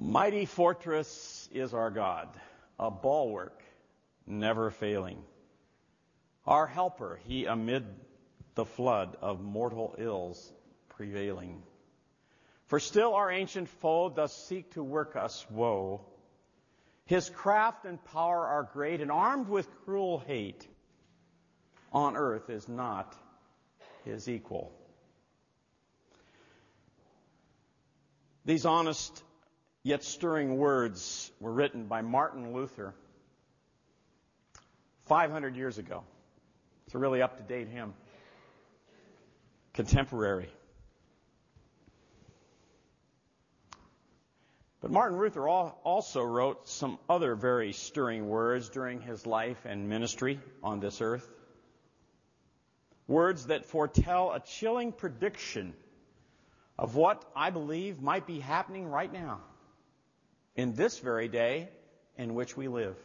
mighty fortress is our God, a bulwark never failing. Our helper, he amid the flood of mortal ills prevailing. For still our ancient foe does seek to work us woe. His craft and power are great, and armed with cruel hate, on earth is not his equal. These honest yet stirring words were written by Martin Luther 500 years ago. It's a really up to date hymn. Contemporary. But Martin Luther also wrote some other very stirring words during his life and ministry on this earth. Words that foretell a chilling prediction of what I believe might be happening right now in this very day in which we live.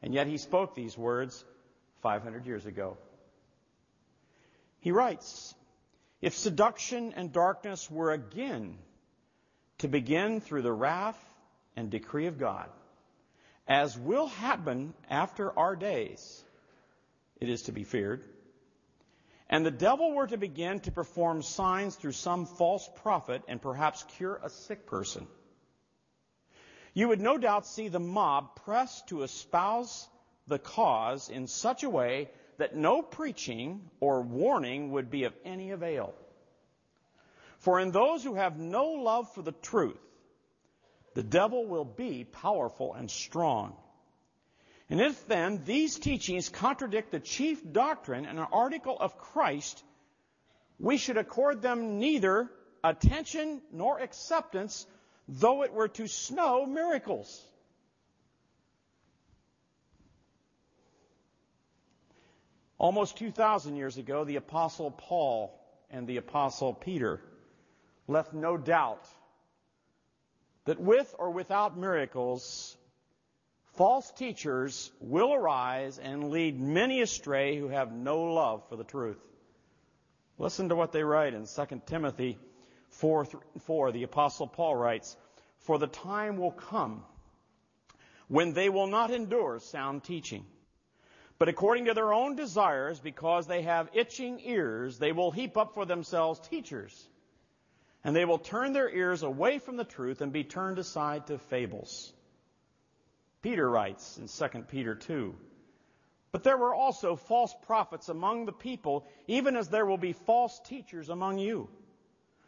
And yet he spoke these words 500 years ago. He writes, If seduction and darkness were again to begin through the wrath and decree of God, as will happen after our days, it is to be feared, and the devil were to begin to perform signs through some false prophet and perhaps cure a sick person, you would no doubt see the mob press to espouse the cause in such a way that no preaching or warning would be of any avail. For in those who have no love for the truth, the devil will be powerful and strong. And if then these teachings contradict the chief doctrine and an article of Christ, we should accord them neither attention nor acceptance, though it were to snow miracles. Almost 2,000 years ago, the Apostle Paul and the Apostle Peter left no doubt that with or without miracles, false teachers will arise and lead many astray who have no love for the truth. Listen to what they write in 2 Timothy 4, 4 the Apostle Paul writes, For the time will come when they will not endure sound teaching, but according to their own desires, because they have itching ears, they will heap up for themselves teachers and they will turn their ears away from the truth and be turned aside to fables. Peter writes in 2 Peter 2, But there were also false prophets among the people, even as there will be false teachers among you,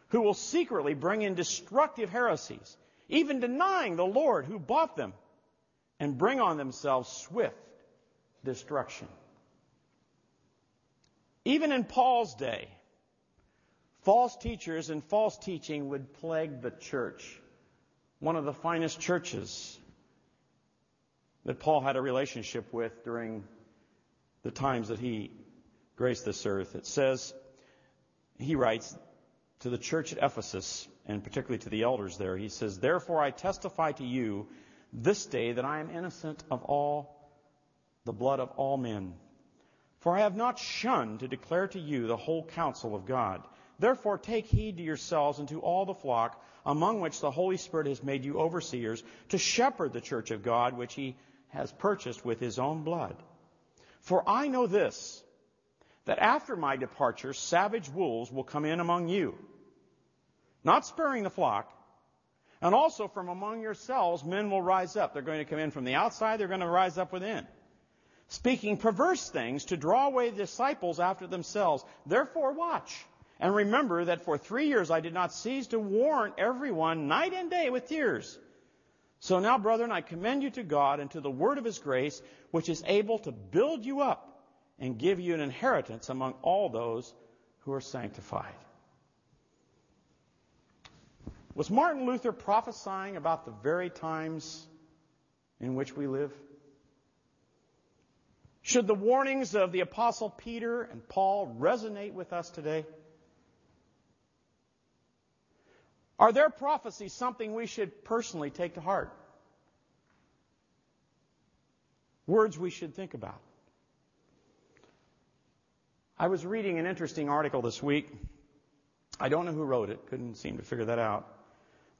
who will secretly bring in destructive heresies, even denying the Lord who bought them, and bring on themselves swift destruction. Even in Paul's day, False teachers and false teaching would plague the church, one of the finest churches that Paul had a relationship with during the times that he graced this earth. It says, he writes to the church at Ephesus, and particularly to the elders there, he says, Therefore I testify to you this day that I am innocent of all the blood of all men. For I have not shunned to declare to you the whole counsel of God. Therefore, take heed to yourselves and to all the flock among which the Holy Spirit has made you overseers to shepherd the church of God, which he has purchased with his own blood. For I know this, that after my departure, savage wolves will come in among you, not sparing the flock. And also from among yourselves, men will rise up. They're going to come in from the outside, they're going to rise up within. Speaking perverse things to draw away disciples after themselves. Therefore, watch and remember that for three years I did not cease to warn everyone night and day with tears. So now, brethren, I commend you to God and to the word of his grace, which is able to build you up and give you an inheritance among all those who are sanctified. Was Martin Luther prophesying about the very times in which we live? Should the warnings of the Apostle Peter and Paul resonate with us today? Are their prophecies something we should personally take to heart? Words we should think about. I was reading an interesting article this week. I don't know who wrote it, couldn't seem to figure that out.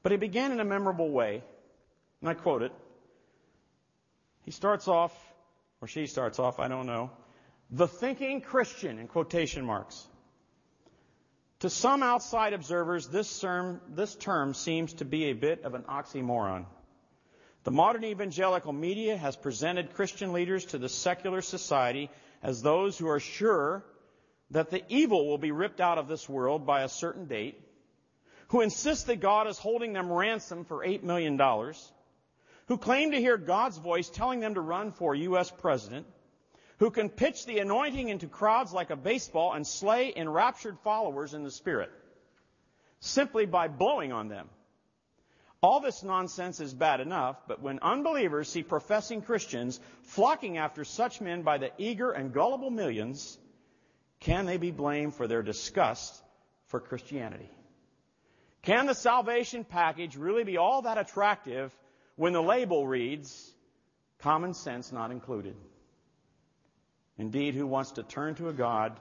But it began in a memorable way, and I quote it. He starts off, or she starts off, I don't know, the thinking Christian, in quotation marks. To some outside observers, this term, this term seems to be a bit of an oxymoron. The modern evangelical media has presented Christian leaders to the secular society as those who are sure that the evil will be ripped out of this world by a certain date, who insist that God is holding them ransom for $8 million, who claim to hear God's voice telling them to run for U.S. president, who can pitch the anointing into crowds like a baseball and slay enraptured followers in the Spirit simply by blowing on them. All this nonsense is bad enough, but when unbelievers see professing Christians flocking after such men by the eager and gullible millions, can they be blamed for their disgust for Christianity? Can the salvation package really be all that attractive when the label reads, common sense not included? Indeed, who wants to turn to a God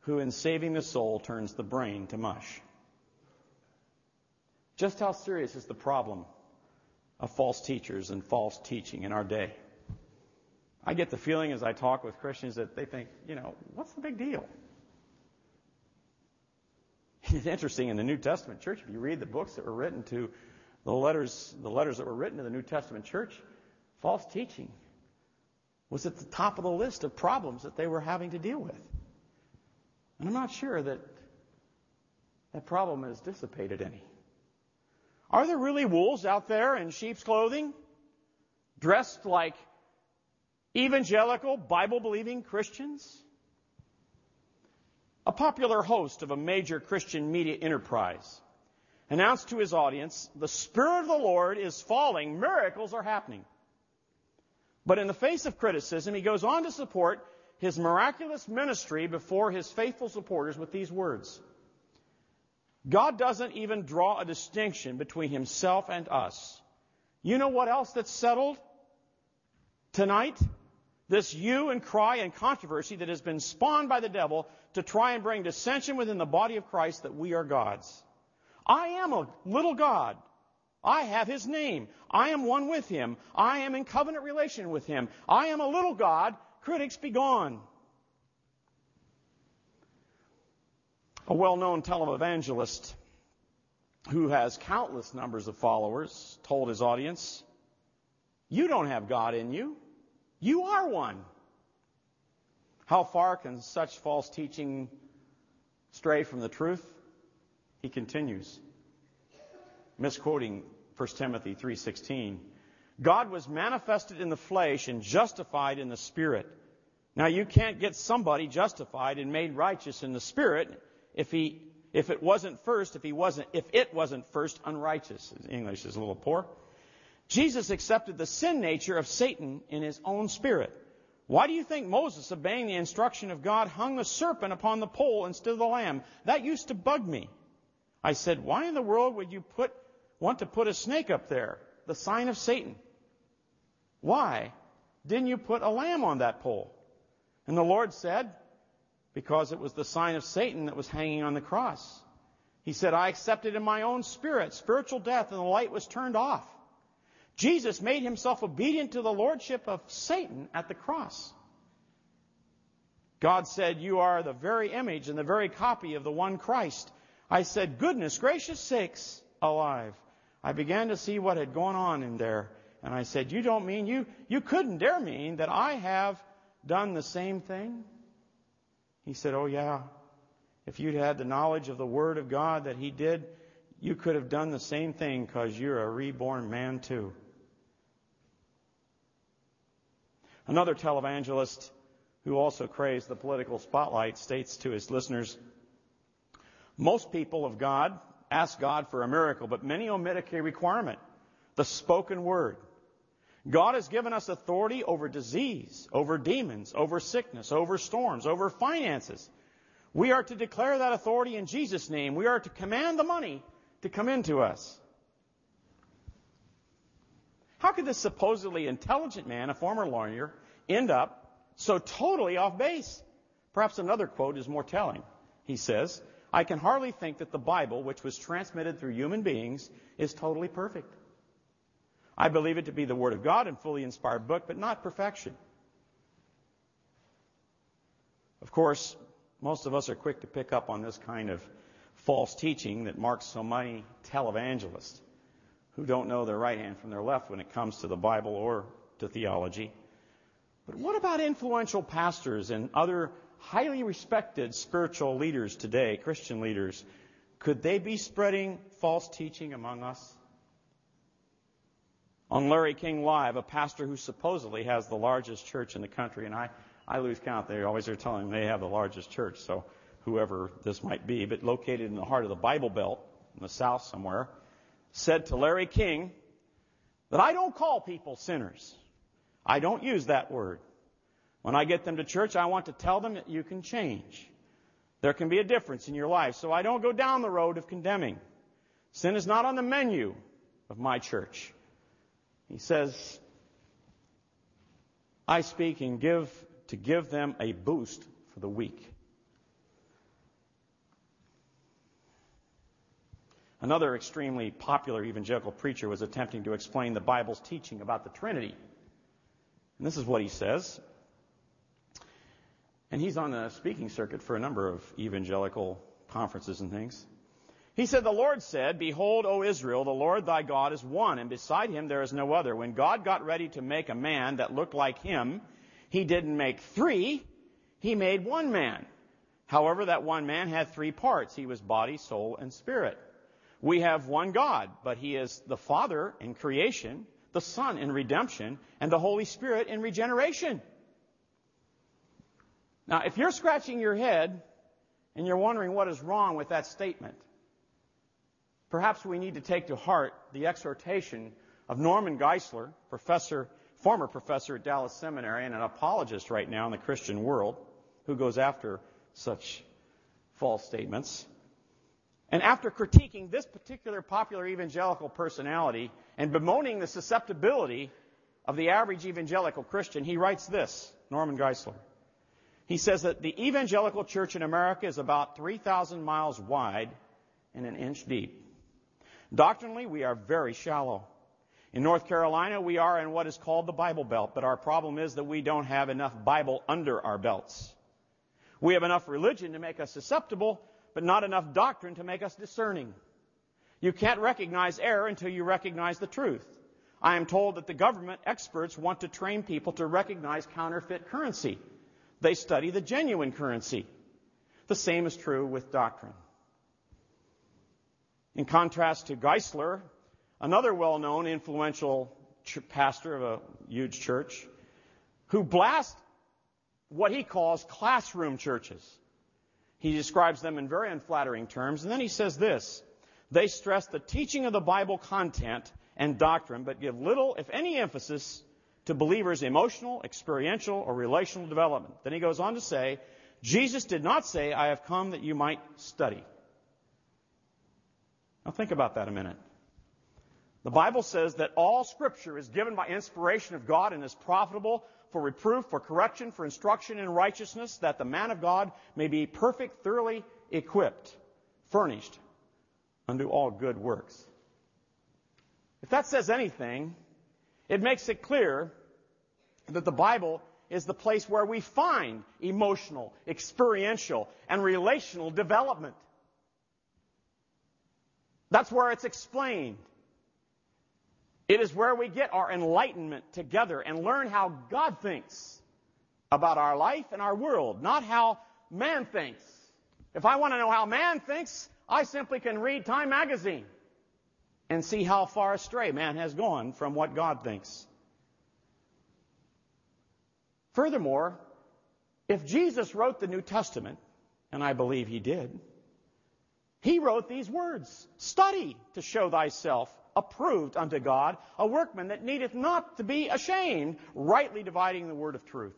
who, in saving the soul, turns the brain to mush? Just how serious is the problem of false teachers and false teaching in our day? I get the feeling as I talk with Christians that they think, you know, what's the big deal? It's interesting in the New Testament church, if you read the books that were written to the letters, the letters that were written to the New Testament church, false teaching was at the top of the list of problems that they were having to deal with. And I'm not sure that that problem has dissipated any. Are there really wolves out there in sheep's clothing, dressed like evangelical, Bible believing Christians? A popular host of a major Christian media enterprise announced to his audience, The Spirit of the Lord is falling, miracles are happening. But in the face of criticism, he goes on to support his miraculous ministry before his faithful supporters with these words God doesn't even draw a distinction between himself and us. You know what else that's settled tonight? This hue and cry and controversy that has been spawned by the devil to try and bring dissension within the body of Christ that we are God's. I am a little God I have his name. I am one with him. I am in covenant relation with him. I am a little God. Critics be gone. A well known televangelist who has countless numbers of followers told his audience, You don't have God in you. You are one. How far can such false teaching stray from the truth? He continues, misquoting 1 Timothy 3:16. God was manifested in the flesh and justified in the spirit. Now you can't get somebody justified and made righteous in the spirit if he if it wasn't first, if he wasn't if it wasn't first unrighteous. English is a little poor. Jesus accepted the sin nature of Satan in his own spirit. Why do you think Moses, obeying the instruction of God, hung the serpent upon the pole instead of the lamb? That used to bug me. I said, why in the world would you put want to put a snake up there, the sign of Satan. Why didn't you put a lamb on that pole? And the Lord said, because it was the sign of Satan that was hanging on the cross. He said, I accepted in my own spirit spiritual death and the light was turned off. Jesus made himself obedient to the lordship of Satan at the cross. God said, You are the very image and the very copy of the one Christ. I said, Goodness gracious sakes alive. I began to see what had gone on in there. And I said, You don't mean you, you couldn't dare mean that I have done the same thing? He said, Oh, yeah. If you'd had the knowledge of the Word of God that He did, you could have done the same thing because you're a reborn man too. Another televangelist who also craves the political spotlight states to his listeners, most people of God ask God for a miracle, but many omit a requirement the spoken word. God has given us authority over disease, over demons, over sickness, over storms, over finances. We are to declare that authority in Jesus' name. We are to command the money to come into us. How could this supposedly intelligent man, a former lawyer, end up so totally off base? Perhaps another quote is more telling. He says, I can hardly think that the Bible, which was transmitted through human beings, is totally perfect. I believe it to be the Word of God and fully inspired book, but not perfection. Of course, most of us are quick to pick up on this kind of false teaching that marks so many televangelists who don't know their right hand from their left when it comes to the Bible or to theology. But what about influential pastors and other highly respected spiritual leaders today, Christian leaders? Could they be spreading false teaching among us? On Larry King Live, a pastor who supposedly has the largest church in the country, and I, I lose count. They always are telling me they have the largest church, so whoever this might be, but located in the heart of the Bible Belt in the South somewhere, said to Larry King that I don't call people sinners. I don't use that word. When I get them to church, I want to tell them that you can change. There can be a difference in your life, so I don't go down the road of condemning. Sin is not on the menu of my church. He says, I speak and give to give them a boost for the weak. Another extremely popular evangelical preacher was attempting to explain the Bible's teaching about the Trinity. And this is what he says. And he's on the speaking circuit for a number of evangelical conferences and things. He said, The Lord said, Behold, O Israel, the Lord thy God is one, and beside him there is no other. When God got ready to make a man that looked like him, he didn't make three, he made one man. However, that one man had three parts. He was body, soul, and spirit. We have one God, but he is the Father in creation, the Son in redemption, and the Holy Spirit in regeneration. Now, if you're scratching your head and you're wondering what is wrong with that statement, perhaps we need to take to heart the exhortation of Norman Geisler, professor, former professor at Dallas Seminary and an apologist right now in the Christian world, who goes after such false statements. And after critiquing this particular popular evangelical personality and bemoaning the susceptibility of the average evangelical Christian, he writes this, Norman Geisler. He says that the evangelical church in America is about 3,000 miles wide and an inch deep. Doctrinally, we are very shallow. In North Carolina, we are in what is called the Bible Belt, but our problem is that we don't have enough Bible under our belts. We have enough religion to make us susceptible, but not enough doctrine to make us discerning. You can't recognize error until you recognize the truth. I am told that the government experts want to train people to recognize counterfeit currency. They study the genuine currency. The same is true with doctrine. In contrast to Geisler, another well known influential pastor of a huge church, who blasts what he calls classroom churches. He describes them in very unflattering terms. And then he says this They stress the teaching of the Bible content and doctrine, but give little, if any, emphasis to believers' emotional, experiential, or relational development. Then he goes on to say, Jesus did not say, I have come that you might study. Now think about that a minute. The Bible says that all scripture is given by inspiration of God and is profitable for reproof, for correction, for instruction in righteousness, that the man of God may be perfect, thoroughly equipped, furnished unto all good works. If that says anything, it makes it clear that the Bible is the place where we find emotional, experiential, and relational development. That's where it's explained. It is where we get our enlightenment together and learn how God thinks about our life and our world, not how man thinks. If I want to know how man thinks, I simply can read Time magazine and see how far astray man has gone from what God thinks. Furthermore, if Jesus wrote the New Testament, and I believe he did, he wrote these words Study to show thyself approved unto God, a workman that needeth not to be ashamed, rightly dividing the word of truth.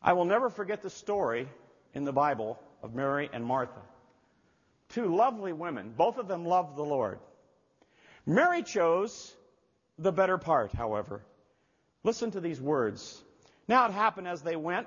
I will never forget the story in the Bible of Mary and Martha. Two lovely women, both of them loved the Lord. Mary chose the better part, however. Listen to these words. Now it happened as they went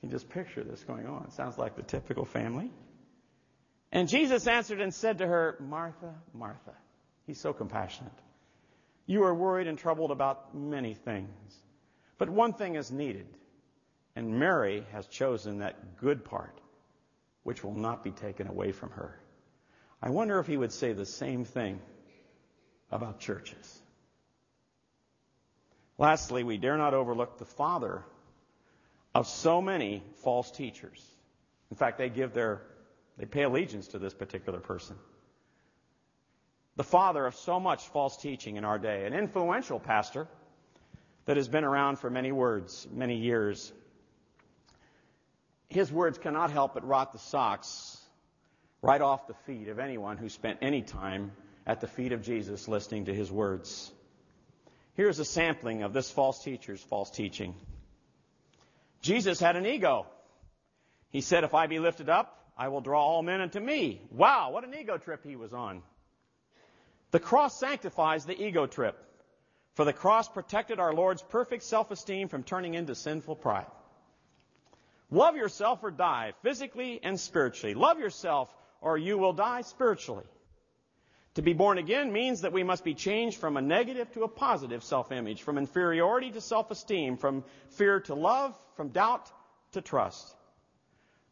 You can just picture this going on. It sounds like the typical family. And Jesus answered and said to her, Martha, Martha. He's so compassionate. You are worried and troubled about many things. But one thing is needed. And Mary has chosen that good part, which will not be taken away from her. I wonder if he would say the same thing about churches. Lastly, we dare not overlook the father of so many false teachers. In fact, they give their, they pay allegiance to this particular person. The father of so much false teaching in our day, an influential pastor that has been around for many words, many years. His words cannot help but rot the socks right off the feet of anyone who spent any time at the feet of Jesus listening to his words. Here's a sampling of this false teacher's false teaching. Jesus had an ego. He said, If I be lifted up, I will draw all men unto me. Wow, what an ego trip he was on. The cross sanctifies the ego trip. For the cross protected our Lord's perfect self esteem from turning into sinful pride. Love yourself or die, physically and spiritually. Love yourself or you will die spiritually. To be born again means that we must be changed from a negative to a positive self image, from inferiority to self esteem, from fear to love, from doubt to trust.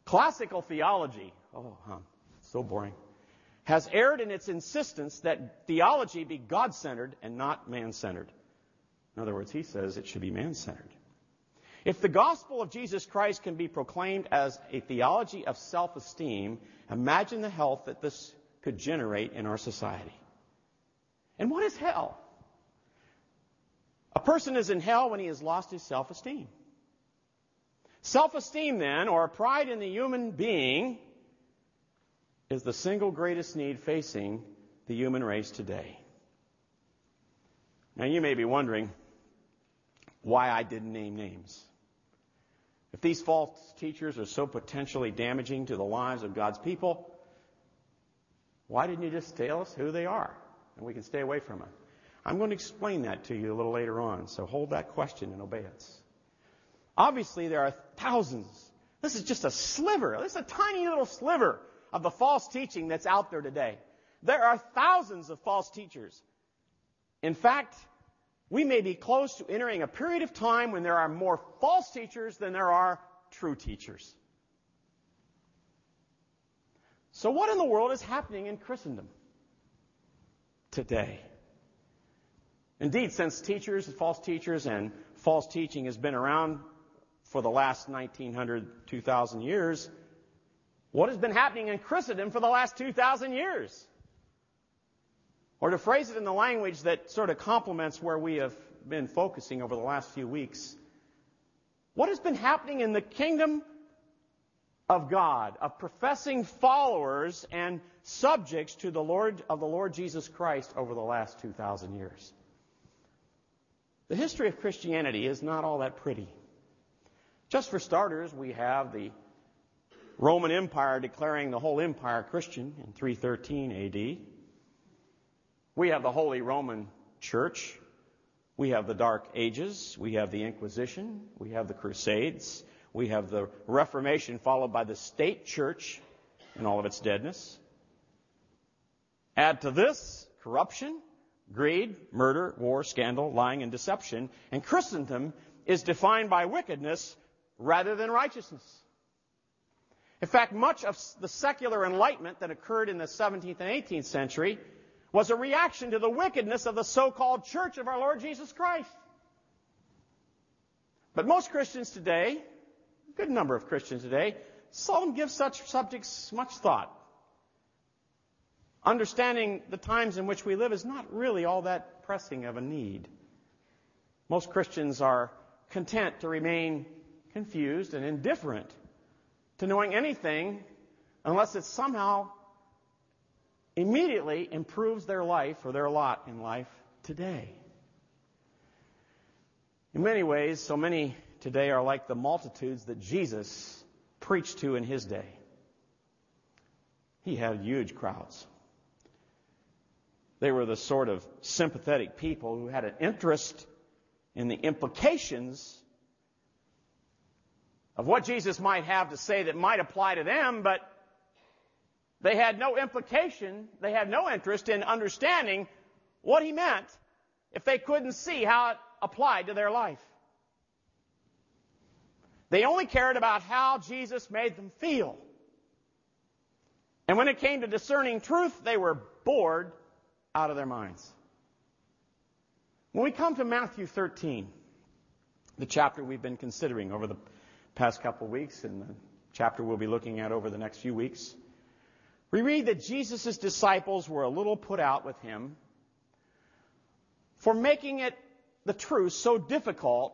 Classical theology, oh, huh, so boring, has erred in its insistence that theology be God centered and not man centered. In other words, he says it should be man centered. If the gospel of Jesus Christ can be proclaimed as a theology of self esteem, imagine the health that this could generate in our society. And what is hell? A person is in hell when he has lost his self esteem. Self esteem, then, or pride in the human being, is the single greatest need facing the human race today. Now, you may be wondering why I didn't name names. If these false teachers are so potentially damaging to the lives of God's people, why didn't you just tell us who they are? And we can stay away from them. I'm going to explain that to you a little later on, so hold that question and obey it. Obviously, there are thousands. This is just a sliver. This is a tiny little sliver of the false teaching that's out there today. There are thousands of false teachers. In fact, we may be close to entering a period of time when there are more false teachers than there are true teachers. So, what in the world is happening in Christendom today? Indeed, since teachers, and false teachers, and false teaching has been around for the last 1900, 2000 years, what has been happening in Christendom for the last 2,000 years? Or to phrase it in the language that sort of complements where we have been focusing over the last few weeks, what has been happening in the kingdom of God, of professing followers and subjects to the Lord of the Lord Jesus Christ over the last 2,000 years. The history of Christianity is not all that pretty. Just for starters, we have the Roman Empire declaring the whole empire Christian in 313 AD. We have the Holy Roman Church. We have the Dark Ages. We have the Inquisition. We have the Crusades. We have the Reformation followed by the state church and all of its deadness. Add to this corruption, greed, murder, war, scandal, lying, and deception. And Christendom is defined by wickedness rather than righteousness. In fact, much of the secular enlightenment that occurred in the 17th and 18th century was a reaction to the wickedness of the so-called church of our Lord Jesus Christ. But most Christians today good number of Christians today, seldom give such subjects much thought. Understanding the times in which we live is not really all that pressing of a need. Most Christians are content to remain confused and indifferent to knowing anything unless it somehow immediately improves their life or their lot in life today. In many ways, so many today are like the multitudes that Jesus preached to in his day. He had huge crowds. They were the sort of sympathetic people who had an interest in the implications of what Jesus might have to say that might apply to them, but they had no implication, they had no interest in understanding what he meant if they couldn't see how it applied to their life. They only cared about how Jesus made them feel. And when it came to discerning truth, they were bored out of their minds. When we come to Matthew 13, the chapter we've been considering over the past couple weeks and the chapter we'll be looking at over the next few weeks, we read that Jesus' disciples were a little put out with him for making it the truth so difficult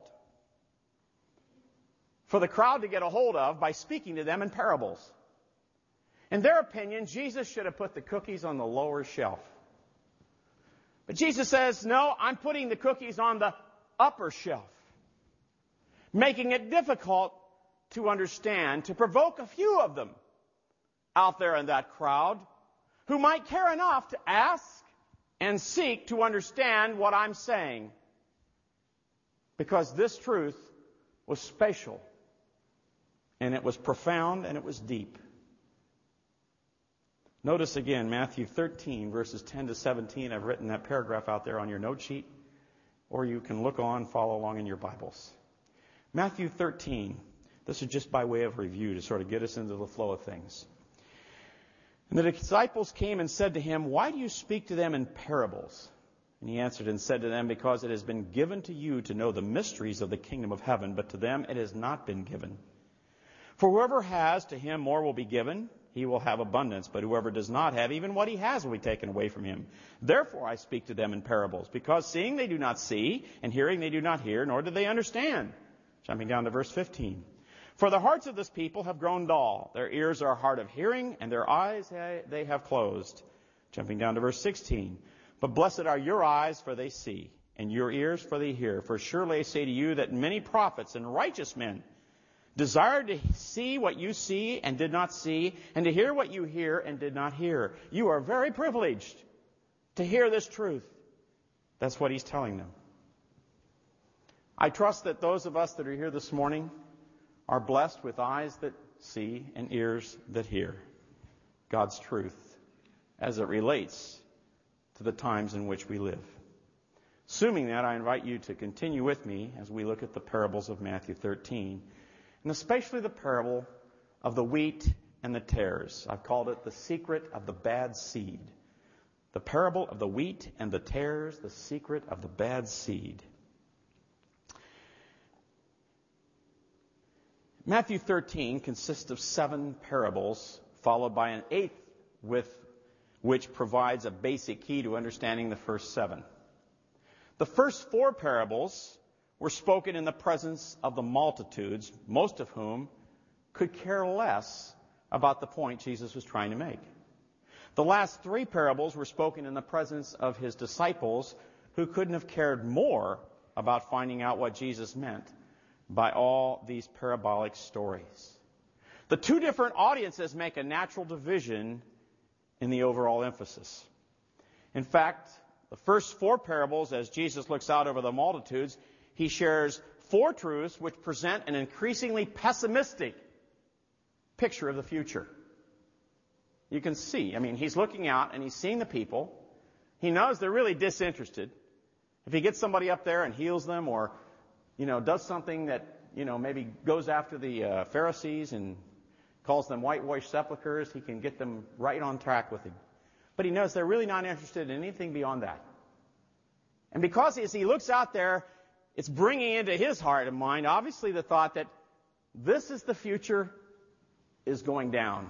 for the crowd to get a hold of by speaking to them in parables. In their opinion, Jesus should have put the cookies on the lower shelf. But Jesus says, no, I'm putting the cookies on the upper shelf, making it difficult to understand, to provoke a few of them out there in that crowd who might care enough to ask and seek to understand what I'm saying. Because this truth was spatial, and it was profound, and it was deep. Notice again Matthew 13, verses 10 to 17. I've written that paragraph out there on your note sheet, or you can look on, follow along in your Bibles. Matthew 13. This is just by way of review to sort of get us into the flow of things. And the disciples came and said to him, Why do you speak to them in parables? And he answered and said to them, Because it has been given to you to know the mysteries of the kingdom of heaven, but to them it has not been given. For whoever has, to him more will be given, he will have abundance, but whoever does not have, even what he has will be taken away from him. Therefore I speak to them in parables, because seeing they do not see, and hearing they do not hear, nor do they understand. Jumping down to verse 15. For the hearts of this people have grown dull. Their ears are hard of hearing, and their eyes they have closed. Jumping down to verse 16. But blessed are your eyes, for they see, and your ears, for they hear. For surely I say to you that many prophets and righteous men desired to see what you see and did not see, and to hear what you hear and did not hear. You are very privileged to hear this truth. That's what he's telling them. I trust that those of us that are here this morning are blessed with eyes that see and ears that hear God's truth as it relates to the times in which we live. Assuming that, I invite you to continue with me as we look at the parables of Matthew 13, and especially the parable of the wheat and the tares. I've called it the secret of the bad seed. The parable of the wheat and the tares, the secret of the bad seed. Matthew 13 consists of seven parables, followed by an eighth with which provides a basic key to understanding the first seven. The first four parables were spoken in the presence of the multitudes, most of whom could care less about the point Jesus was trying to make. The last three parables were spoken in the presence of his disciples, who couldn't have cared more about finding out what Jesus meant by all these parabolic stories. The two different audiences make a natural division in the overall emphasis. In fact, the first four parables, as Jesus looks out over the multitudes, he shares four truths which present an increasingly pessimistic picture of the future. You can see, I mean, he's looking out and he's seeing the people. He knows they're really disinterested. If he gets somebody up there and heals them or you know, does something that, you know, maybe goes after the uh, Pharisees and calls them whitewashed sepulchres, he can get them right on track with him. But he knows they're really not interested in anything beyond that. And because as he looks out there, it's bringing into his heart and mind, obviously, the thought that this is the future is going down.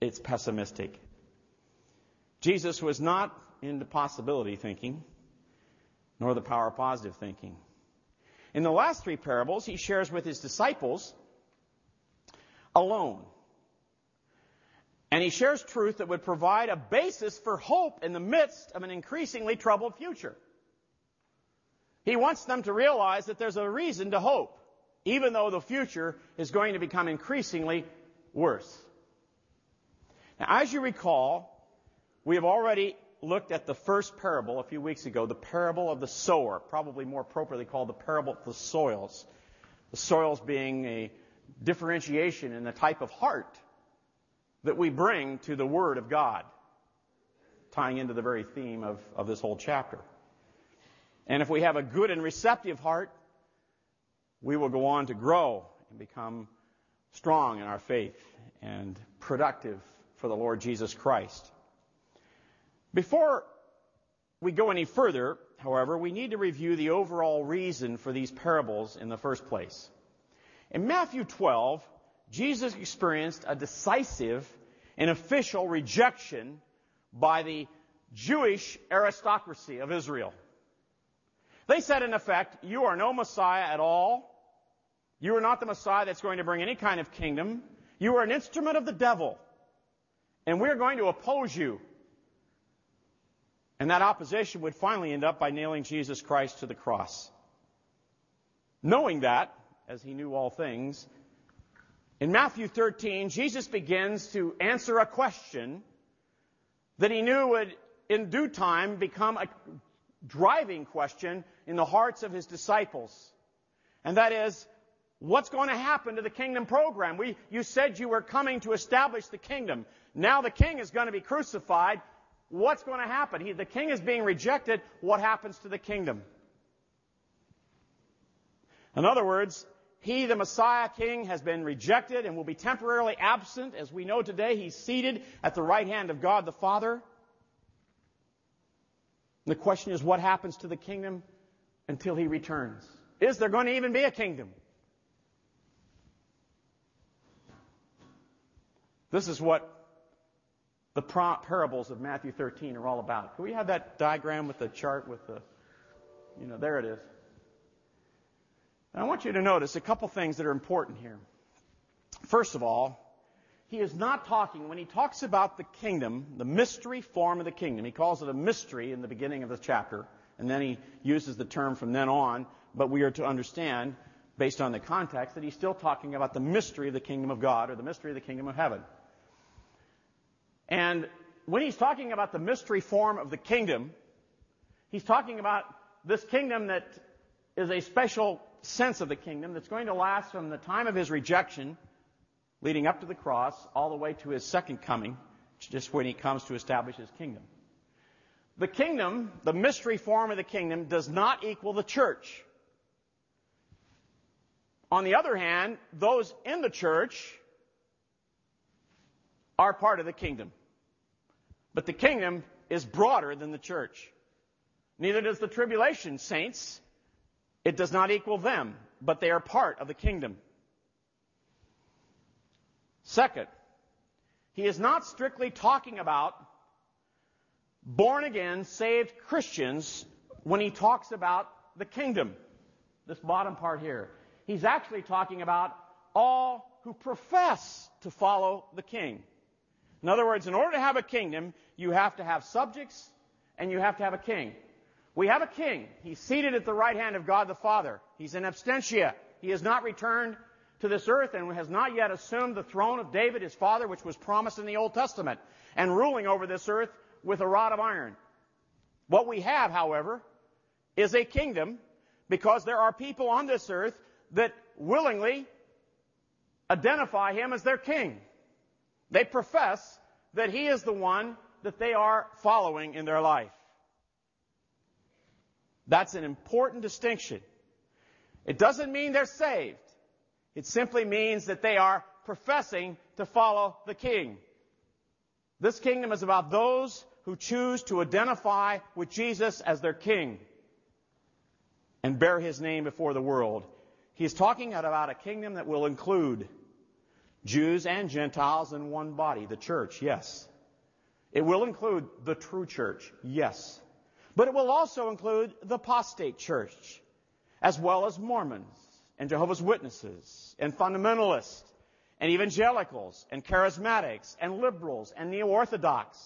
It's pessimistic. Jesus was not into possibility thinking nor the power of positive thinking. In the last three parables, he shares with his disciples alone. And he shares truth that would provide a basis for hope in the midst of an increasingly troubled future. He wants them to realize that there's a reason to hope, even though the future is going to become increasingly worse. Now, as you recall, we have already looked at the first parable a few weeks ago, the parable of the sower, probably more appropriately called the parable of the soils. The soils being a differentiation in the type of heart that we bring to the Word of God, tying into the very theme of, of this whole chapter. And if we have a good and receptive heart, we will go on to grow and become strong in our faith and productive for the Lord Jesus Christ. Before we go any further, however, we need to review the overall reason for these parables in the first place. In Matthew 12, Jesus experienced a decisive and official rejection by the Jewish aristocracy of Israel. They said, in effect, You are no Messiah at all. You are not the Messiah that's going to bring any kind of kingdom. You are an instrument of the devil. And we're going to oppose you. And that opposition would finally end up by nailing Jesus Christ to the cross. Knowing that, as he knew all things. In Matthew 13, Jesus begins to answer a question that he knew would, in due time, become a driving question in the hearts of his disciples. And that is, what's going to happen to the kingdom program? We, you said you were coming to establish the kingdom. Now the king is going to be crucified. What's going to happen? He, the king is being rejected. What happens to the kingdom? In other words, he, the Messiah King, has been rejected and will be temporarily absent. As we know today, he's seated at the right hand of God the Father. And the question is, what happens to the kingdom until he returns? Is there going to even be a kingdom? This is what the parables of Matthew 13 are all about. Can we have that diagram with the chart with the, you know, there it is. And I want you to notice a couple things that are important here. First of all, he is not talking, when he talks about the kingdom, the mystery form of the kingdom, he calls it a mystery in the beginning of the chapter, and then he uses the term from then on, but we are to understand, based on the context, that he's still talking about the mystery of the kingdom of God or the mystery of the kingdom of heaven. And when he's talking about the mystery form of the kingdom, he's talking about this kingdom that is a special sense of the kingdom that's going to last from the time of his rejection, leading up to the cross, all the way to his second coming, just when he comes to establish his kingdom. The kingdom, the mystery form of the kingdom, does not equal the church. On the other hand, those in the church are part of the kingdom. But the kingdom is broader than the church. Neither does the tribulation saints it does not equal them, but they are part of the kingdom. Second, he is not strictly talking about born again, saved Christians when he talks about the kingdom. This bottom part here. He's actually talking about all who profess to follow the king. In other words, in order to have a kingdom, you have to have subjects and you have to have a king. We have a king. He's seated at the right hand of God the Father. He's in absentia. He has not returned to this earth and has not yet assumed the throne of David, his father, which was promised in the Old Testament, and ruling over this earth with a rod of iron. What we have, however, is a kingdom because there are people on this earth that willingly identify him as their king. They profess that he is the one that they are following in their life. That's an important distinction. It doesn't mean they're saved. It simply means that they are professing to follow the king. This kingdom is about those who choose to identify with Jesus as their king and bear his name before the world. He's talking about a kingdom that will include Jews and Gentiles in one body, the church, yes. It will include the true church, yes. But it will also include the apostate church, as well as Mormons and Jehovah's Witnesses and fundamentalists and evangelicals and charismatics and liberals and neo-orthodox.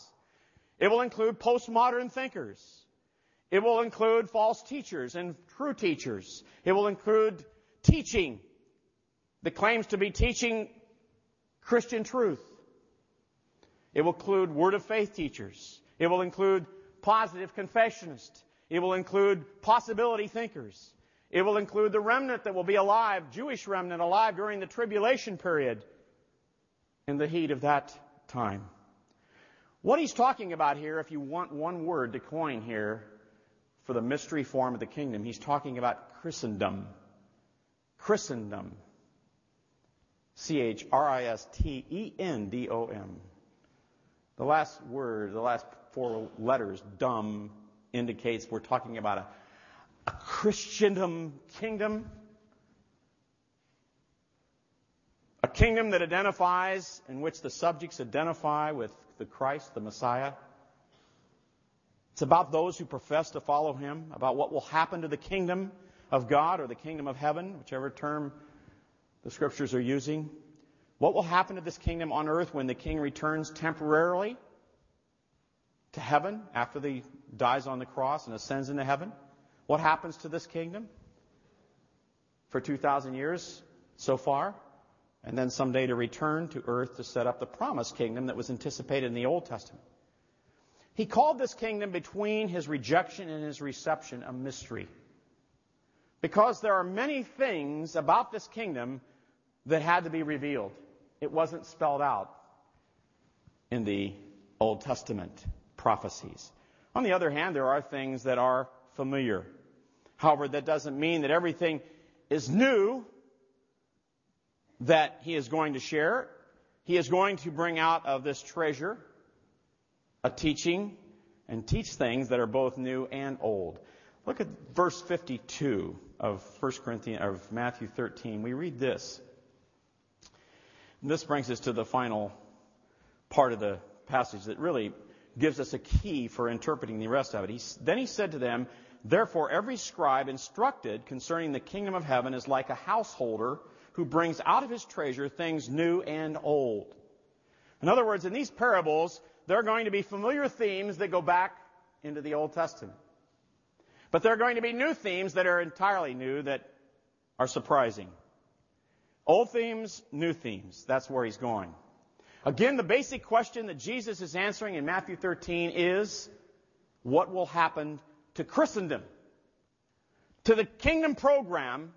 It will include postmodern thinkers. It will include false teachers and true teachers. It will include teaching that claims to be teaching Christian truth. It will include word of faith teachers. It will include positive confessionists. It will include possibility thinkers. It will include the remnant that will be alive, Jewish remnant alive during the tribulation period in the heat of that time. What he's talking about here, if you want one word to coin here for the mystery form of the kingdom, he's talking about Christendom. Christendom. C H R I S T E N D O M. The last word, the last four letters, dumb, indicates we're talking about a a Christendom kingdom, a kingdom that identifies, in which the subjects identify with the Christ, the Messiah. It's about those who profess to follow him, about what will happen to the kingdom of God or the kingdom of heaven, whichever term the scriptures are using. What will happen to this kingdom on earth when the king returns temporarily to heaven after he dies on the cross and ascends into heaven? What happens to this kingdom for 2,000 years so far? And then someday to return to earth to set up the promised kingdom that was anticipated in the Old Testament. He called this kingdom between his rejection and his reception a mystery. Because there are many things about this kingdom that had to be revealed. It wasn't spelled out in the Old Testament prophecies. On the other hand, there are things that are familiar. However, that doesn't mean that everything is new that he is going to share. He is going to bring out of this treasure a teaching and teach things that are both new and old. Look at verse 52 of 1 Corinthians of Matthew 13. We read this. And this brings us to the final part of the passage that really gives us a key for interpreting the rest of it. He, then he said to them, Therefore, every scribe instructed concerning the kingdom of heaven is like a householder who brings out of his treasure things new and old. In other words, in these parables, there are going to be familiar themes that go back into the Old Testament. But there are going to be new themes that are entirely new that are surprising. Old themes, new themes. That's where he's going. Again, the basic question that Jesus is answering in Matthew 13 is, what will happen to Christendom, to the kingdom program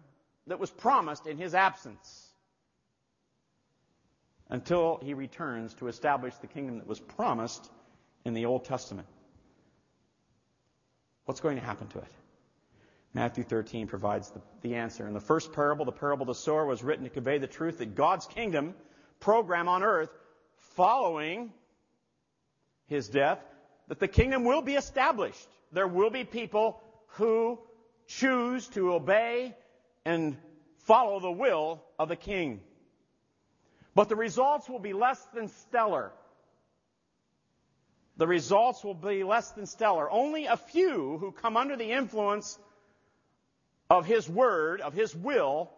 that was promised in his absence until he returns to establish the kingdom that was promised in the Old Testament. What's going to happen to it? Matthew 13 provides the, the, answer. In the first parable, the parable of the sower was written to convey the truth that God's kingdom program on earth following his death, that the kingdom will be established there will be people who choose to obey and follow the will of the king. But the results will be less than stellar. The results will be less than stellar. Only a few who come under the influence of his word, of his will,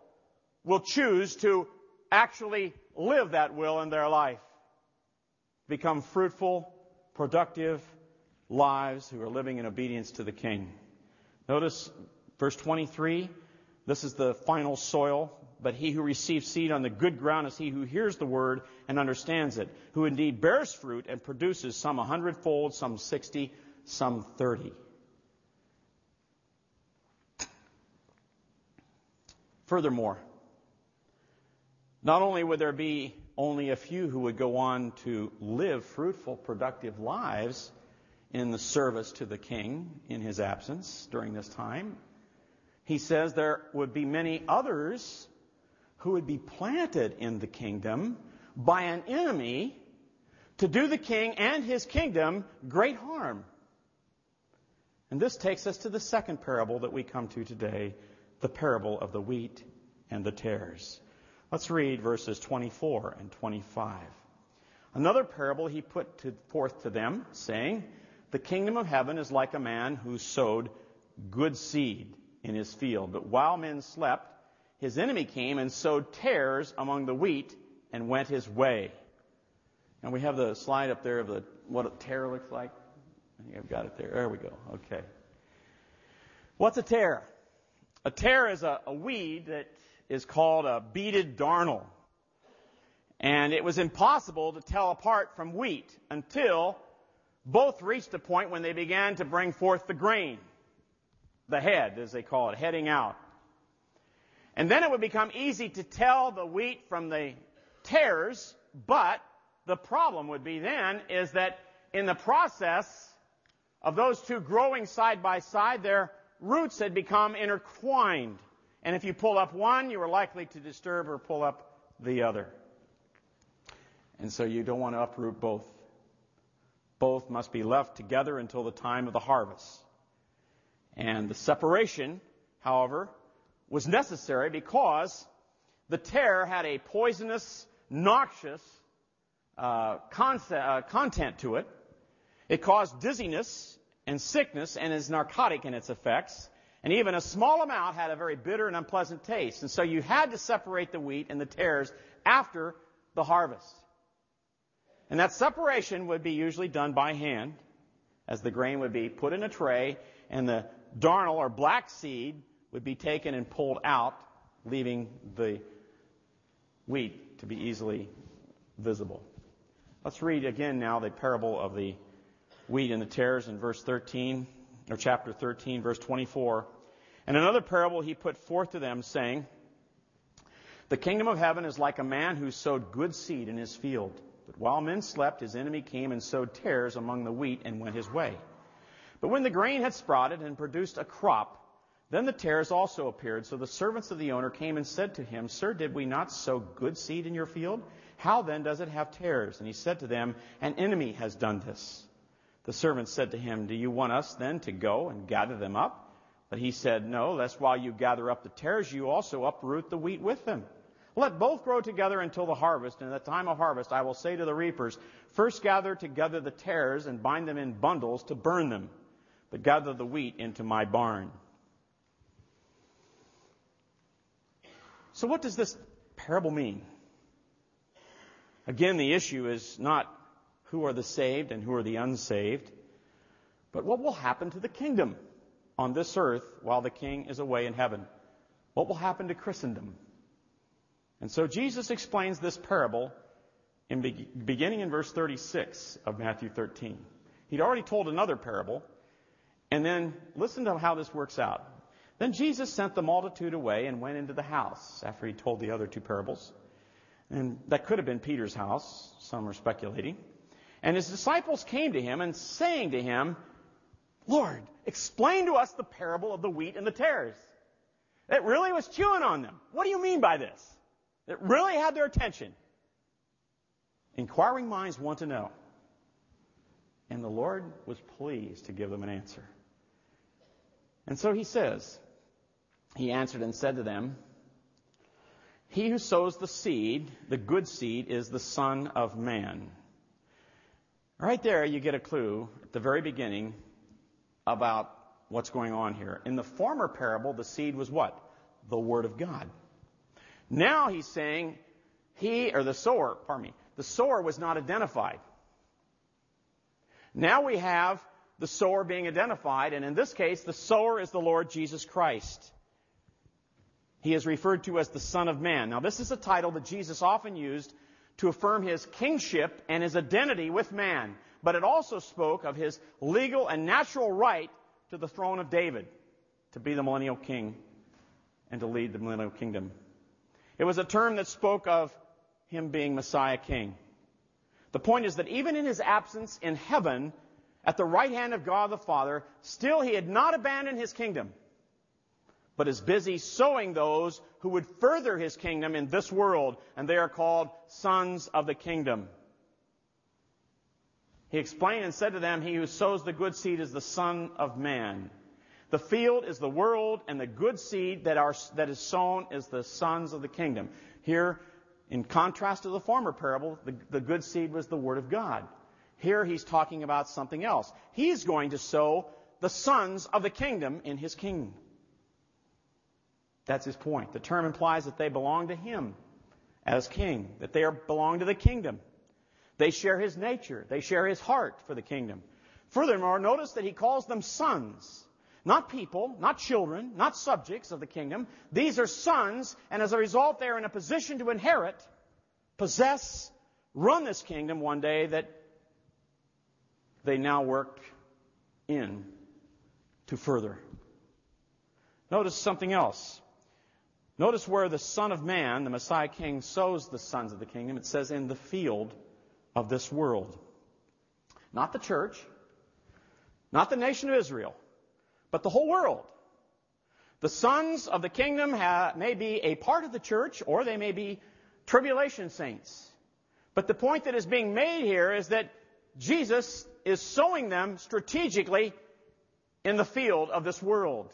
will choose to actually live that will in their life. Become fruitful, productive, lives who are living in obedience to the King. Notice verse 23. This is the final soil. But he who receives seed on the good ground is he who hears the word and understands it, who indeed bears fruit and produces some a hundredfold, some sixty, some thirty. Furthermore, not only would there be only a few who would go on to live fruitful, productive lives, in the service to the king in his absence during this time. He says there would be many others who would be planted in the kingdom by an enemy to do the king and his kingdom great harm. And this takes us to the second parable that we come to today, the parable of the wheat and the tares. Let's read verses 24 and 25. Another parable he put to, forth to them, saying, the kingdom of heaven is like a man who sowed good seed in his field. But while men slept, his enemy came and sowed tares among the wheat and went his way. And we have the slide up there of the, what a tare looks like. I think I've got it there. There we go. Okay. What's a tare? A tare is a, a weed that is called a bearded darnel. And it was impossible to tell apart from wheat until both reached a point when they began to bring forth the grain, the head, as they call it, heading out. And then it would become easy to tell the wheat from the tares, but the problem would be then is that in the process of those two growing side by side, their roots had become intertwined. And if you pull up one, you are likely to disturb or pull up the other. And so you don't want to uproot both. Both must be left together until the time of the harvest. And the separation, however, was necessary because the tare had a poisonous, noxious uh, concept, uh, content to it. It caused dizziness and sickness and is narcotic in its effects. And even a small amount had a very bitter and unpleasant taste. And so you had to separate the wheat and the tares after the harvest. And that separation would be usually done by hand, as the grain would be put in a tray, and the darnel or black seed would be taken and pulled out, leaving the wheat to be easily visible. Let's read again now the parable of the wheat and the tares in verse 13, or chapter 13, verse 24. And another parable he put forth to them, saying, The kingdom of heaven is like a man who sowed good seed in his field. But while men slept, his enemy came and sowed tares among the wheat and went his way. But when the grain had sprouted and produced a crop, then the tares also appeared. So the servants of the owner came and said to him, Sir, did we not sow good seed in your field? How then does it have tares? And he said to them, An enemy has done this. The servants said to him, Do you want us then to go and gather them up? But he said, No, lest while you gather up the tares, you also uproot the wheat with them. Let both grow together until the harvest, and at the time of harvest I will say to the reapers, First gather together the tares and bind them in bundles to burn them, but gather the wheat into my barn. So, what does this parable mean? Again, the issue is not who are the saved and who are the unsaved, but what will happen to the kingdom on this earth while the king is away in heaven? What will happen to Christendom? And so Jesus explains this parable in be- beginning in verse 36 of Matthew 13. He'd already told another parable, and then listen to how this works out. Then Jesus sent the multitude away and went into the house after he told the other two parables. And that could have been Peter's house, some are speculating. And his disciples came to him and saying to him, Lord, explain to us the parable of the wheat and the tares. It really was chewing on them. What do you mean by this? It really had their attention. Inquiring minds want to know. And the Lord was pleased to give them an answer. And so he says, he answered and said to them, He who sows the seed, the good seed, is the Son of Man. Right there, you get a clue at the very beginning about what's going on here. In the former parable, the seed was what? The Word of God. Now he's saying he, or the sower, pardon me, the sower was not identified. Now we have the sower being identified, and in this case, the sower is the Lord Jesus Christ. He is referred to as the Son of Man. Now, this is a title that Jesus often used to affirm his kingship and his identity with man, but it also spoke of his legal and natural right to the throne of David, to be the millennial king and to lead the millennial kingdom. It was a term that spoke of him being Messiah King. The point is that even in his absence in heaven, at the right hand of God the Father, still he had not abandoned his kingdom but is busy sowing those who would further his kingdom in this world, and they are called sons of the kingdom. He explained and said to them, He who sows the good seed is the Son of Man. The field is the world, and the good seed that, are, that is sown is the sons of the kingdom. Here, in contrast to the former parable, the, the good seed was the Word of God. Here he's talking about something else. He's going to sow the sons of the kingdom in his kingdom. That's his point. The term implies that they belong to him as king, that they belong to the kingdom. They share his nature. They share his heart for the kingdom. Furthermore, notice that he calls them sons. Not people, not children, not subjects of the kingdom. These are sons, and as a result, they are in a position to inherit, possess, run this kingdom one day that they now work in to further. Notice something else. Notice where the Son of Man, the Messiah King, sows the sons of the kingdom. It says, in the field of this world. Not the church, not the nation of Israel, but the whole world. The sons of the kingdom have, may be a part of the church, or they may be tribulation saints. But the point that is being made here is that Jesus is sowing them strategically in the field of this world.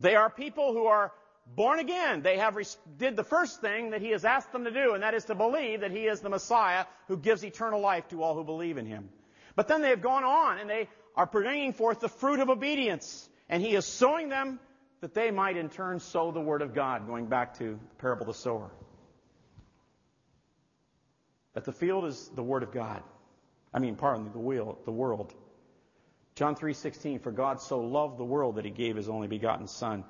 They are people who are born again. They have did the first thing that he has asked them to do, and that is to believe that he is the Messiah who gives eternal life to all who believe in him. But then they have gone on and they are bringing forth the fruit of obedience, and he is sowing them that they might in turn sow the word of God, going back to the parable of the sower. That the field is the word of God. I mean, pardon me, the wheel, the world. John 3:16 for God so loved the world that he gave his only begotten son.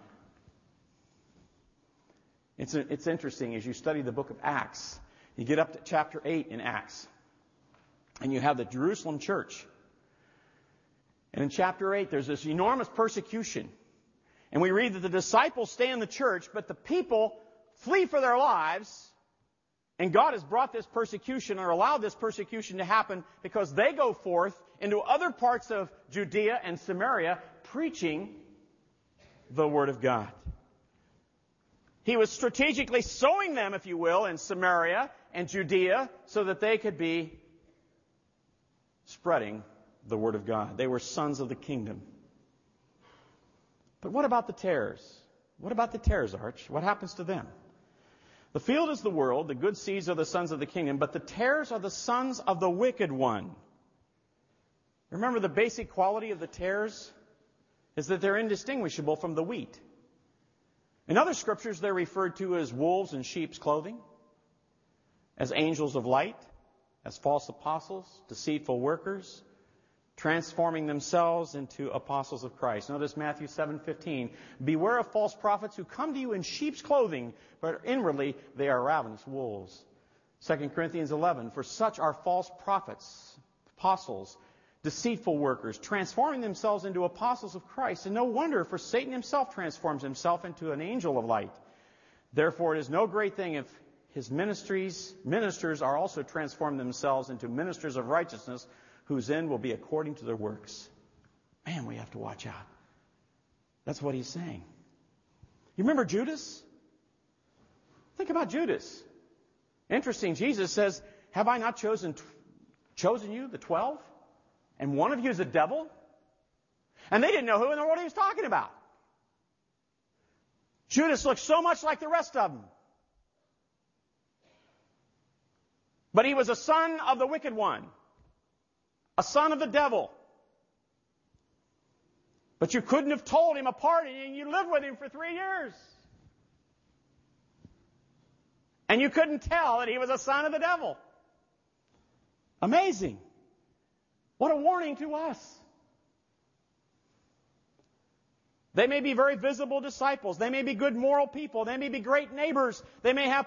It's, it's interesting as you study the book of Acts. You get up to chapter 8 in Acts. And you have the Jerusalem church. And in chapter 8 there's this enormous persecution. And we read that the disciples stay in the church, but the people flee for their lives and God has brought this persecution or allowed this persecution to happen because they go forth into other parts of Judea and Samaria preaching the Word of God. He was strategically sowing them, if you will, in Samaria and Judea so that they could be spreading the Word of God. They were sons of the kingdom. But what about the tares? What about the tares, Arch? What happens to them? The field is the world, the good seeds are the sons of the kingdom, but the tares are the sons of the wicked one. Remember the basic quality of the tares is that they're indistinguishable from the wheat. In other scriptures, they're referred to as wolves in sheep's clothing, as angels of light, as false apostles, deceitful workers, transforming themselves into apostles of Christ. Notice Matthew 7:15. Beware of false prophets who come to you in sheep's clothing, but inwardly they are ravenous wolves. 2 Corinthians 11. For such are false prophets, apostles, deceitful workers, transforming themselves into apostles of Christ. And no wonder, for Satan himself transforms himself into an angel of light. Therefore, it is no great thing if his ministries, ministers are also transformed themselves into ministers of righteousness, whose end will be according to their works. Man, we have to watch out. That's what he's saying. You remember Judas? Think about Judas. Interesting. Jesus says, Have I not chosen, chosen you, the twelve? And one of you is a devil? And they didn't know who in the world he was talking about. Judas looked so much like the rest of them. But he was a son of the wicked one a son of the devil. But you couldn't have told him apart, and you lived with him for three years. And you couldn't tell that he was a son of the devil. Amazing. What a warning to us. They may be very visible disciples. They may be good moral people. They may be great neighbors. They may have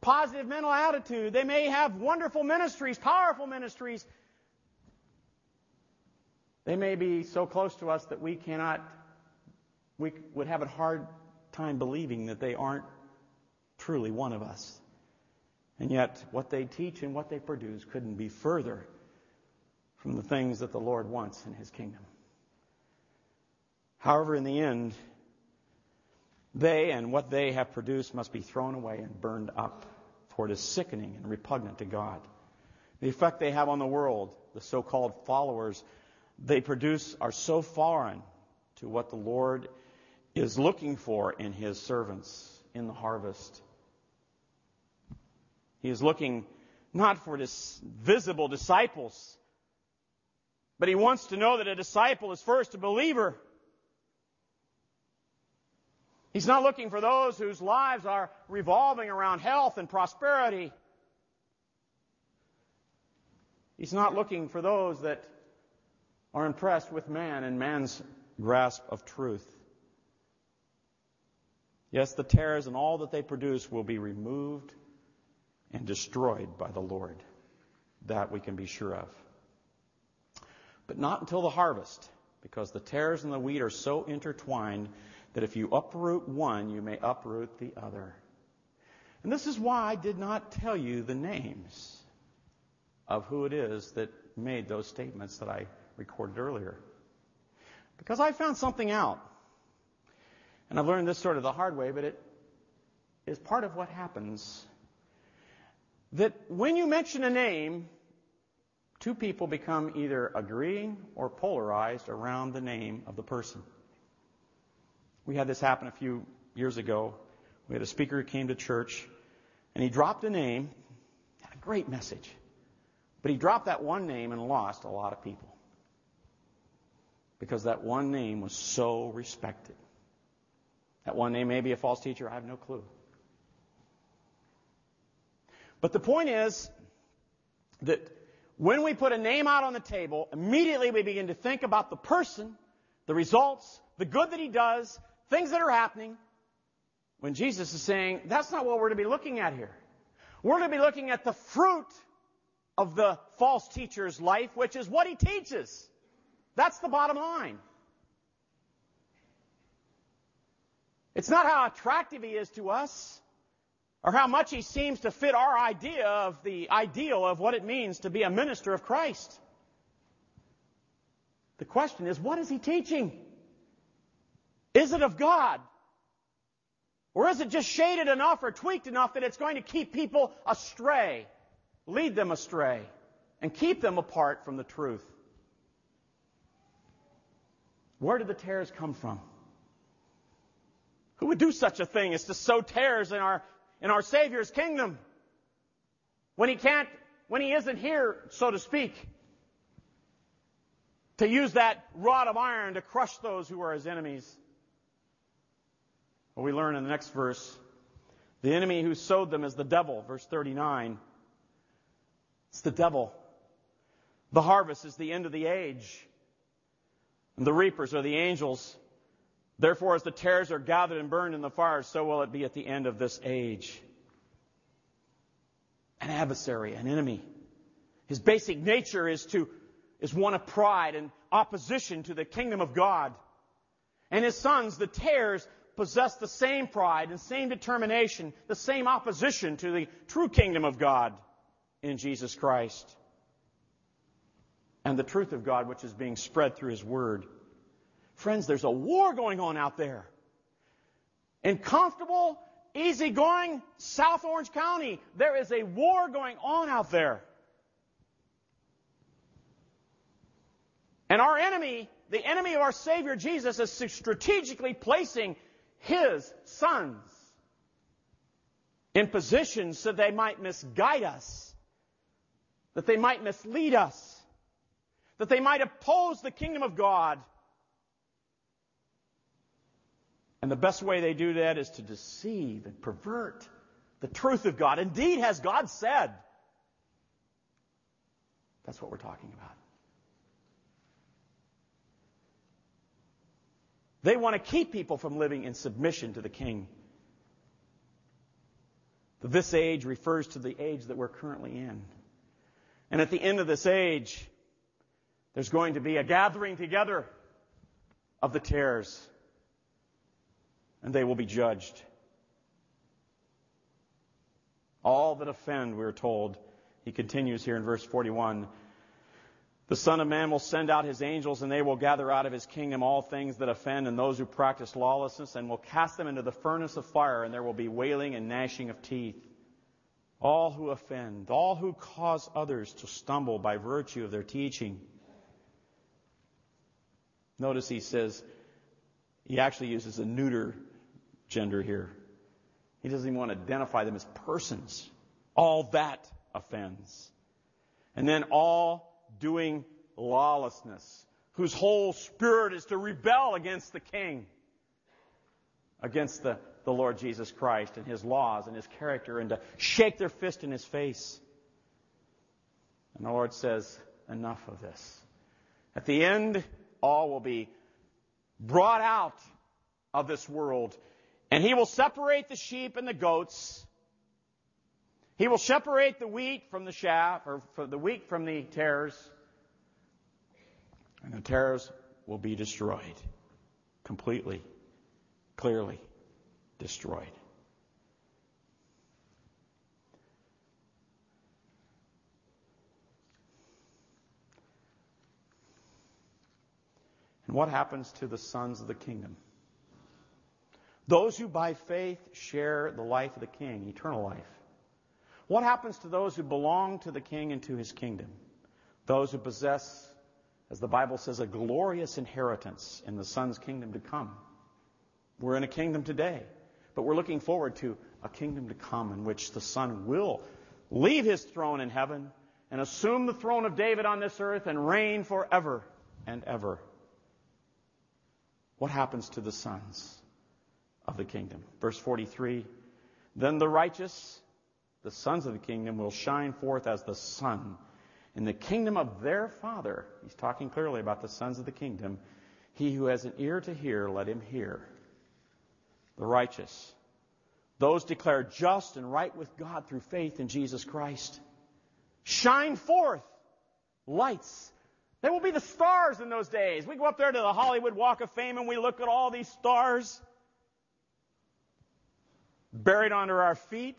positive mental attitude. They may have wonderful ministries, powerful ministries. They may be so close to us that we cannot, we would have a hard time believing that they aren't truly one of us. And yet, what they teach and what they produce couldn't be further from the things that the Lord wants in His kingdom. However, in the end, they and what they have produced must be thrown away and burned up, for it is sickening and repugnant to God. The effect they have on the world, the so called followers they produce are so foreign to what the Lord is looking for in his servants in the harvest. He is looking not for dis- visible disciples, but he wants to know that a disciple is first a believer. He's not looking for those whose lives are revolving around health and prosperity. He's not looking for those that are impressed with man and man's grasp of truth. Yes, the tares and all that they produce will be removed and destroyed by the Lord. That we can be sure of. But not until the harvest, because the tares and the wheat are so intertwined that if you uproot one, you may uproot the other. And this is why I did not tell you the names of who it is that made those statements that I recorded earlier. Because I found something out. And I've learned this sort of the hard way, but it is part of what happens. That when you mention a name, two people become either agreeing or polarized around the name of the person. We had this happen a few years ago. We had a speaker who came to church, and he dropped a name, had a great message. But he dropped that one name and lost a lot of people. Because that one name was so respected. That one name may be a false teacher, I have no clue. But the point is that when we put a name out on the table, immediately we begin to think about the person, the results, the good that he does, things that are happening. When Jesus is saying, that's not what we're to be looking at here. We're going to be looking at the fruit of the false teacher's life, which is what he teaches. That's the bottom line. It's not how attractive he is to us or how much he seems to fit our idea of the ideal of what it means to be a minister of Christ. The question is, what is he teaching? Is it of God? Or is it just shaded enough or tweaked enough that it's going to keep people astray, lead them astray, and keep them apart from the truth? Where did the tares come from? Who would do such a thing as to sow tares in our, in our Savior's kingdom when he can't, when he isn't here, so to speak, to use that rod of iron to crush those who are his enemies? Well, we learn in the next verse the enemy who sowed them is the devil, verse 39. It's the devil. The harvest is the end of the age. The reapers are the angels. Therefore, as the tares are gathered and burned in the fire, so will it be at the end of this age. An adversary, an enemy. His basic nature is to, is one of pride and opposition to the kingdom of God. And his sons, the tares, possess the same pride and same determination, the same opposition to the true kingdom of God in Jesus Christ and the truth of God which is being spread through His Word. Friends, there's a war going on out there. In comfortable, easygoing South Orange County, there is a war going on out there. And our enemy, the enemy of our Savior Jesus, is strategically placing his sons in positions so they might misguide us, that they might mislead us that they might oppose the kingdom of God. And the best way they do that is to deceive and pervert the truth of God. Indeed, has God said. That's what we're talking about. They want to keep people from living in submission to the king. This age refers to the age that we're currently in. And at the end of this age, there's going to be a gathering together of the tares, and they will be judged. All that offend, we're told. He continues here in verse 41. The Son of Man will send out his angels, and they will gather out of his kingdom all things that offend and those who practice lawlessness, and will cast them into the furnace of fire, and there will be wailing and gnashing of teeth. All who offend, all who cause others to stumble by virtue of their teaching. Notice he says, he actually uses a neuter gender here. He doesn't even want to identify them as persons. All that offends. And then all doing lawlessness, whose whole spirit is to rebel against the king. against the, the Lord Jesus Christ and his laws and his character and to shake their fist in his face. And the Lord says, enough of this. At the end, all will be brought out of this world. And he will separate the sheep and the goats. He will separate the wheat from the chaff, or the wheat from the tares. And the tares will be destroyed. Completely, clearly destroyed. What happens to the sons of the kingdom? Those who by faith share the life of the king, eternal life. What happens to those who belong to the king and to his kingdom? Those who possess, as the Bible says, a glorious inheritance in the son's kingdom to come. We're in a kingdom today, but we're looking forward to a kingdom to come in which the son will leave his throne in heaven and assume the throne of David on this earth and reign forever and ever. What happens to the sons? of the kingdom. Verse 43 Then the righteous, the sons of the kingdom, will shine forth as the sun in the kingdom of their Father. He's talking clearly about the sons of the kingdom. He who has an ear to hear, let him hear. The righteous, those declared just and right with God through faith in Jesus Christ, shine forth lights. They will be the stars in those days. We go up there to the Hollywood Walk of Fame and we look at all these stars buried under our feet.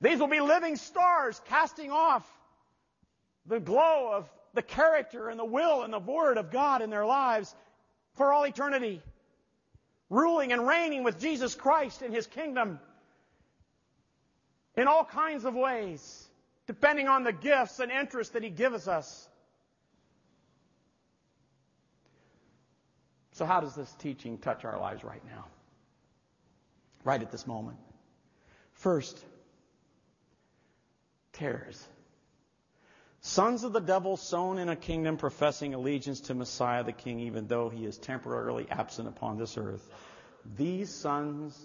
These will be living stars casting off the glow of the character and the will and the word of God in their lives for all eternity. Ruling and reigning with Jesus Christ in His kingdom in all kinds of ways, depending on the gifts and interests that He gives us. So, how does this teaching touch our lives right now? right at this moment. First, tares. Sons of the devil sown in a kingdom professing allegiance to Messiah the King, even though he is temporarily absent upon this earth. These sons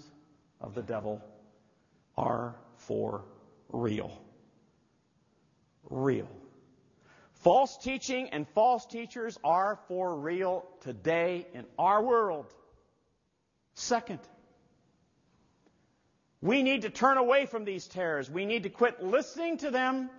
of the devil are for real. Real. False teaching and false teachers are for real today in our world. Second, we need to turn away from these terrors. We need to quit listening to them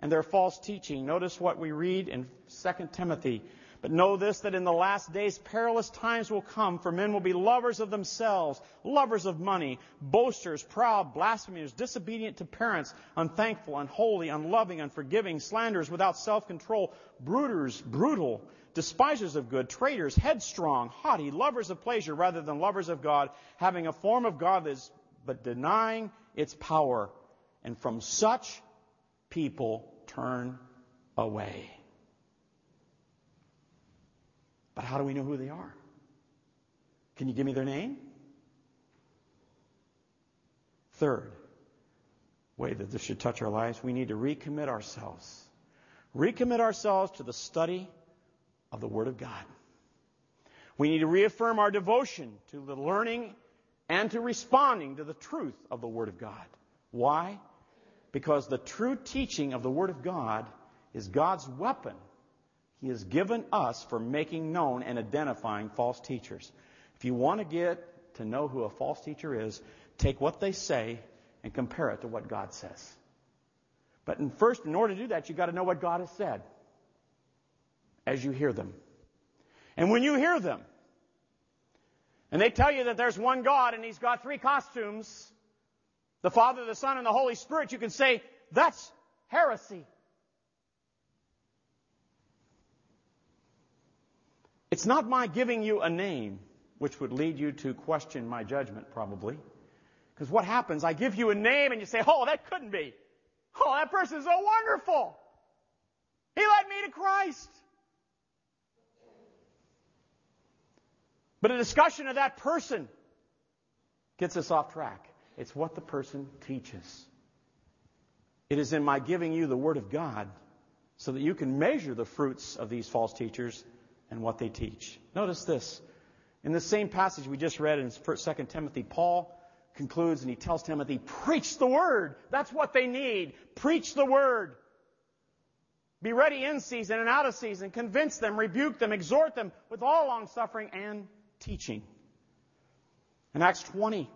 and their false teaching. Notice what we read in 2 Timothy. But know this, that in the last days perilous times will come, for men will be lovers of themselves, lovers of money, boasters, proud, blasphemers, disobedient to parents, unthankful, unholy, unloving, unforgiving, slanderers, without self-control, brooders, brutal, despisers of good, traitors, headstrong, haughty, lovers of pleasure rather than lovers of God, having a form of godliness but denying its power. And from such people turn away. But how do we know who they are? Can you give me their name? Third way that this should touch our lives, we need to recommit ourselves. Recommit ourselves to the study of the Word of God. We need to reaffirm our devotion to the learning and to responding to the truth of the Word of God. Why? Because the true teaching of the Word of God is God's weapon He has given us for making known and identifying false teachers. If you want to get to know who a false teacher is, take what they say and compare it to what God says. But in first, in order to do that, you've got to know what God has said as you hear them. And when you hear them, and they tell you that there's one God and he's got three costumes the Father, the Son, and the Holy Spirit, you can say, that's heresy. It's not my giving you a name which would lead you to question my judgment, probably. Because what happens, I give you a name and you say, oh, that couldn't be. Oh, that person's so wonderful. He led me to Christ. But a discussion of that person gets us off track. It's what the person teaches. It is in my giving you the Word of God so that you can measure the fruits of these false teachers and what they teach. Notice this. In the same passage we just read in 2 Timothy, Paul concludes and he tells Timothy, preach the word. That's what they need. Preach the word. Be ready in season and out of season. Convince them, rebuke them, exhort them with all long suffering and teaching. In Acts 20,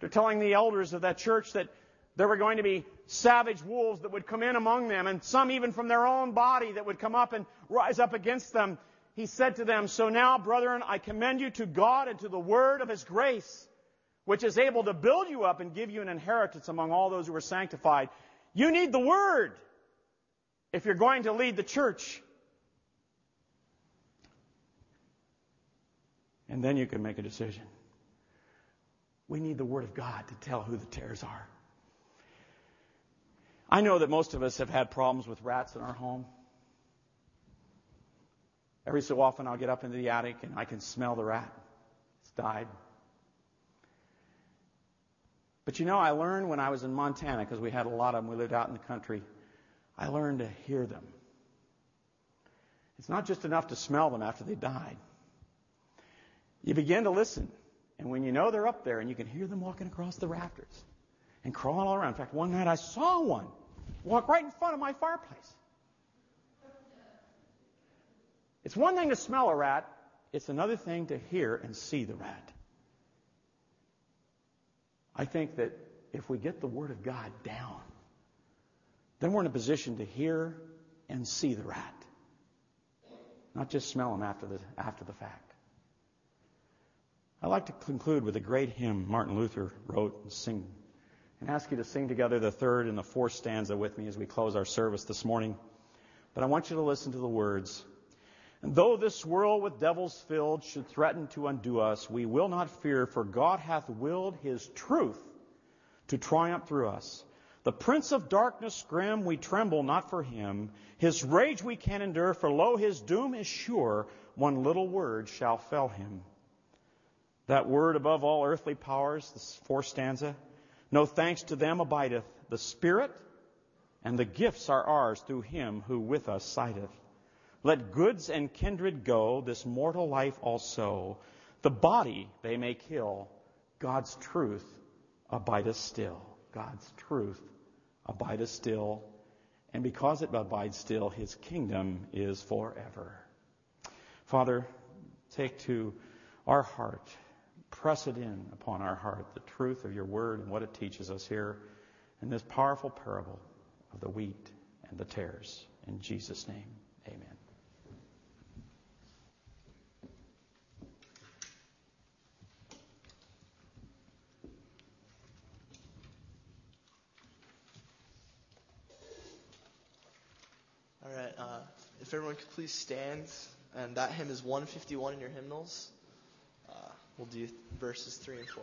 they're telling the elders of that church that there were going to be savage wolves that would come in among them, and some even from their own body that would come up and rise up against them. He said to them, So now, brethren, I commend you to God and to the word of his grace, which is able to build you up and give you an inheritance among all those who are sanctified. You need the word if you're going to lead the church. And then you can make a decision. We need the Word of God to tell who the tares are. I know that most of us have had problems with rats in our home. Every so often I'll get up into the attic and I can smell the rat. It's died. But you know, I learned when I was in Montana, because we had a lot of them, we lived out in the country, I learned to hear them. It's not just enough to smell them after they died. You begin to listen. And when you know they're up there and you can hear them walking across the rafters and crawling all around. In fact, one night I saw one walk right in front of my fireplace. It's one thing to smell a rat, it's another thing to hear and see the rat. I think that if we get the Word of God down, then we're in a position to hear and see the rat, not just smell him after the, after the fact. I'd like to conclude with a great hymn Martin Luther wrote and sing, and ask you to sing together the third and the fourth stanza with me as we close our service this morning. But I want you to listen to the words. And though this world with devils filled should threaten to undo us, we will not fear, for God hath willed his truth to triumph through us. The prince of darkness grim, we tremble not for him. His rage we can endure, for lo, his doom is sure. One little word shall fell him. That word above all earthly powers, this fourth stanza. No thanks to them abideth. The Spirit and the gifts are ours through him who with us sideth. Let goods and kindred go, this mortal life also. The body they may kill, God's truth abideth still. God's truth abideth still. And because it abides still, his kingdom is forever. Father, take to our heart, press it in upon our heart, the truth of your word and what it teaches us here in this powerful parable of the wheat and the tares. In Jesus' name, amen. All right. Uh, if everyone could please stand, and that hymn is 151 in your hymnals. Uh, we'll do verses 3 and 4.